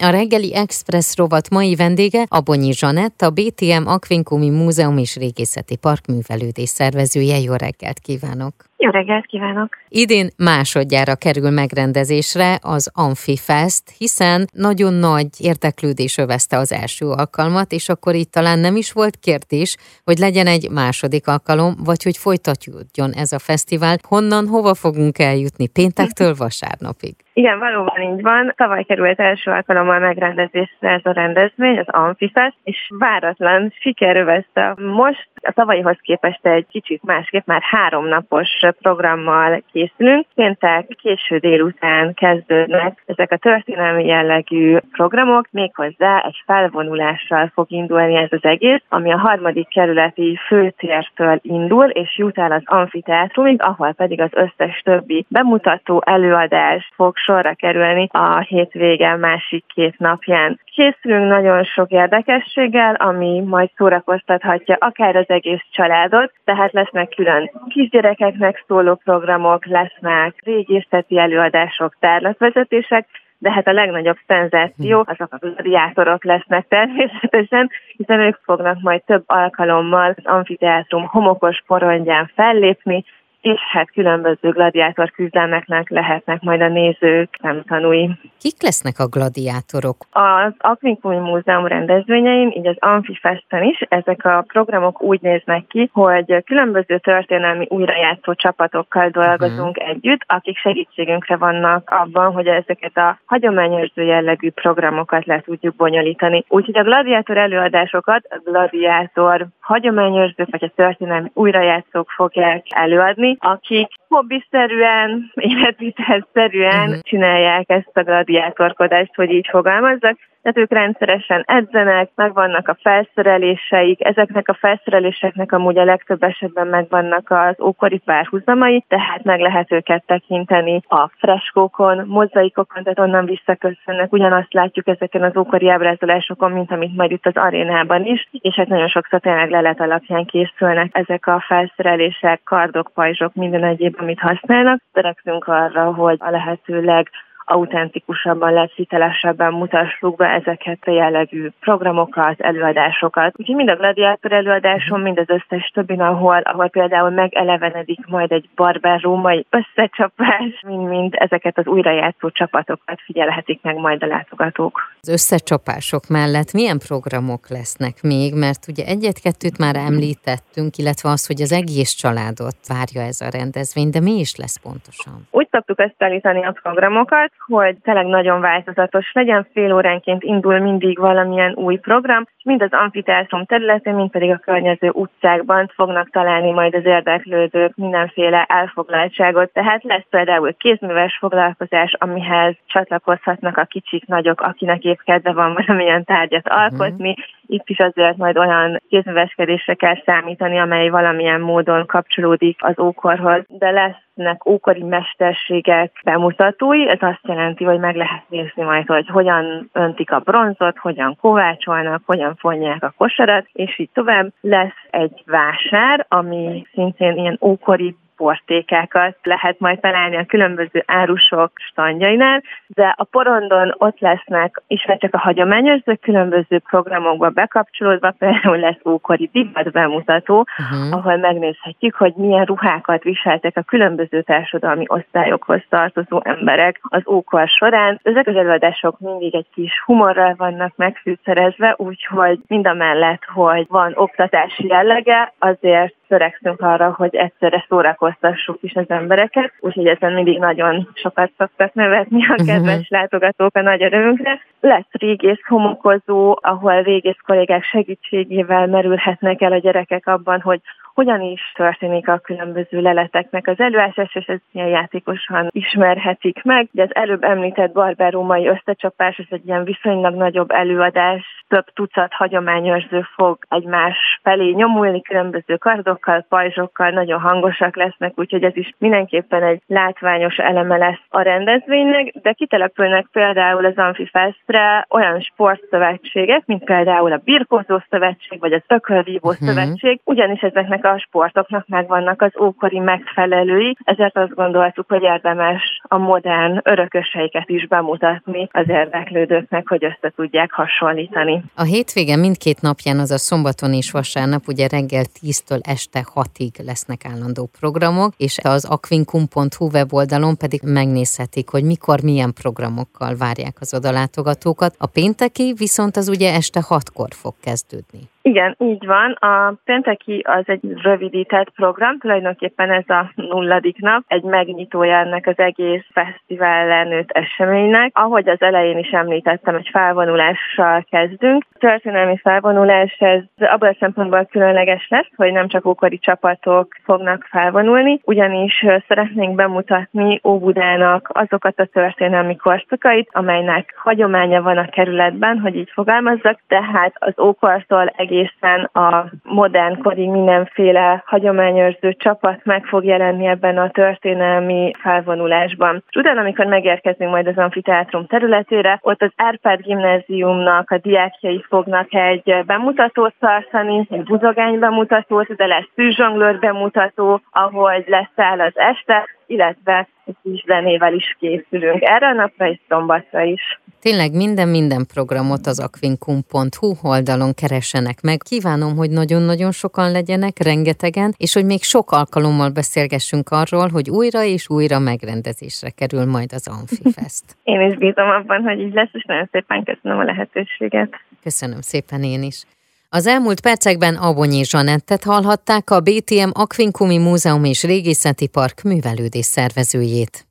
A reggeli Express rovat mai vendége Abonyi Zsanett, a BTM Akvinkumi Múzeum és Régészeti Park művelődés szervezője. Jó reggelt kívánok! Jó reggelt kívánok! Idén másodjára kerül megrendezésre az Amfifest, hiszen nagyon nagy érteklődés övezte az első alkalmat, és akkor itt talán nem is volt kérdés, hogy legyen egy második alkalom, vagy hogy folytatódjon ez a fesztivál. Honnan, hova fogunk eljutni péntektől vasárnapig? Igen, valóban így van. Tavaly került első alkalommal megrendezésre ez a rendezvény, az Amfifest, és váratlan siker övezte. Most a tavalyihoz képest egy kicsit másképp, már három napos programmal készülünk. Péntek késő délután kezdődnek ezek a történelmi jellegű programok, méghozzá egy felvonulással fog indulni ez az egész, ami a harmadik kerületi főtértől indul, és jut el az amfiteátrumig, ahol pedig az összes többi bemutató előadás fog sorra kerülni a hétvége másik két napján. Készülünk nagyon sok érdekességgel, ami majd szórakoztathatja akár az egész családot, tehát lesznek külön kisgyerekeknek szóló programok, lesznek régészeti előadások, tárlatvezetések, de hát a legnagyobb szenzáció hm. azok a gladiátorok lesznek természetesen, hiszen ők fognak majd több alkalommal az amfiteátrum homokos porondján fellépni, és hát különböző gladiátor küzdelmeknek lehetnek majd a nézők nem tanúi. Kik lesznek a gladiátorok? Az Akvinkumi Múzeum rendezvényein, így az Amfifesten is, ezek a programok úgy néznek ki, hogy különböző történelmi újrajátszó csapatokkal dolgozunk uh-huh. együtt, akik segítségünkre vannak abban, hogy ezeket a hagyományőrző jellegű programokat le tudjuk bonyolítani. Úgyhogy a gladiátor előadásokat a gladiátor hagyományőrzők vagy a történelmi újrajátszók fogják előadni, akik hobbiszerűen, életvitelszerűen uh-huh. csinálják ezt a gladiátorkodást, hogy így fogalmazzak. Tehát ők rendszeresen edzenek, megvannak a felszereléseik, ezeknek a felszereléseknek amúgy a legtöbb esetben megvannak az ókori párhuzamai, tehát meg lehet őket tekinteni a freskókon, mozaikokon, tehát onnan visszaköszönnek. Ugyanazt látjuk ezeken az ókori ábrázolásokon, mint amit majd itt az arénában is, és hát nagyon sokszor tényleg lelet alapján készülnek ezek a felszerelések, kardok, pajzsok, minden egyéb, amit használnak. Törekszünk arra, hogy a lehető leg autentikusabban, leszítelesebben mutassuk be ezeket a jellegű programokat, előadásokat. Úgyhogy mind a gladiátor előadáson, mind az összes többin, ahol, ahol például megelevenedik majd egy barbár római összecsapás, mind-mind ezeket az újrajátszó csapatokat figyelhetik meg majd a látogatók. Az összecsapások mellett milyen programok lesznek még, mert ugye egyet-kettőt már említettünk, illetve az, hogy az egész családot várja ez a rendezvény, de mi is lesz pontosan? Úgy szoktuk összeállítani a programokat, hogy tényleg nagyon változatos legyen, fél óránként indul mindig valamilyen új program, és mind az amfiteátrum területén, mind pedig a környező utcákban fognak találni majd az érdeklődők mindenféle elfoglaltságot. Tehát lesz például kézműves foglalkozás, amihez csatlakozhatnak a kicsik, nagyok, akinek épp kedve van valamilyen tárgyat alkotni. Mm. Itt is azért majd olyan kézműveskedésre kell számítani, amely valamilyen módon kapcsolódik az ókorhoz, de lesz lesznek ókori mesterségek bemutatói, ez azt jelenti, hogy meg lehet nézni majd, hogy hogyan öntik a bronzot, hogyan kovácsolnak, hogyan fonják a kosarat, és így tovább. Lesz egy vásár, ami szintén ilyen ókori portékákat lehet majd találni a különböző árusok standjainál, de a porondon ott lesznek ismét csak a hagyományos, de különböző programokba bekapcsolódva, például lesz ókori divat bemutató, uh-huh. ahol megnézhetjük, hogy milyen ruhákat viseltek a különböző társadalmi osztályokhoz tartozó emberek az ókor során. Ezek az előadások mindig egy kis humorral vannak megfűszerezve, úgyhogy mind a mellett, hogy van oktatási jellege, azért törekszünk arra, hogy egyszerre szórakoztassuk is az embereket, úgyhogy ezen mindig nagyon sokat szoktak nevetni a kedves uh-huh. látogatók a nagy örömünkre. Lesz régész homokozó, ahol régész kollégák segítségével merülhetnek el a gyerekek abban, hogy hogyan is történik a különböző leleteknek az előásás, és ez ilyen játékosan ismerhetik meg. Ugye az előbb említett barberómai összecsapás, ez egy ilyen viszonylag nagyobb előadás, több tucat hagyományőrző fog egymás felé nyomulni, különböző kardokkal, pajzsokkal, nagyon hangosak lesznek, úgyhogy ez is mindenképpen egy látványos eleme lesz a rendezvénynek, de kitelepülnek például az Amfifestre olyan sportszövetségek, mint például a Birkózó Szövetség, vagy az Ökölvívó uh-huh. Szövetség, ugyanis ezeknek a sportoknak megvannak az ókori megfelelői, ezért azt gondoltuk, hogy érdemes a modern örököseiket is bemutatni az érdeklődőknek, hogy össze tudják hasonlítani. A hétvége mindkét napján, az a szombaton és vasárnap, ugye reggel 10-től este 6-ig lesznek állandó programok, és az aquincum.hu weboldalon pedig megnézhetik, hogy mikor milyen programokkal várják az odalátogatókat. A pénteki viszont az ugye este 6-kor fog kezdődni. Igen, így van. A Penteki az egy rövidített program, tulajdonképpen ez a nulladik nap, egy megnyitója ennek az egész fesztivál lenőtt eseménynek. Ahogy az elején is említettem, egy felvonulással kezdünk. A történelmi felvonulás ez abban a szempontból különleges lesz, hogy nem csak ókori csapatok fognak felvonulni, ugyanis szeretnénk bemutatni Óbudának azokat a történelmi korszakait, amelynek hagyománya van a kerületben, hogy így fogalmazzak, tehát az ókortól egész egészen a modern korig mindenféle hagyományőrző csapat meg fog jelenni ebben a történelmi felvonulásban. És utána, amikor megérkezünk majd az amfiteátrum területére, ott az Árpád gimnáziumnak a diákjai fognak egy bemutatót tartani, egy buzogány bemutatót, de lesz tűzsonglőr bemutató, ahol lesz el az este, illetve egy kis zenével is készülünk erre a napra és szombatra is. Tényleg minden minden programot az aquincum.hu oldalon keressenek meg. Kívánom, hogy nagyon-nagyon sokan legyenek, rengetegen, és hogy még sok alkalommal beszélgessünk arról, hogy újra és újra megrendezésre kerül majd az Amfifest. Én is bízom abban, hogy így lesz, és nagyon szépen köszönöm a lehetőséget. Köszönöm szépen én is. Az elmúlt percekben Abonyi Zsanettet hallhatták a BTM Aquincumi Múzeum és Régészeti Park művelődés szervezőjét.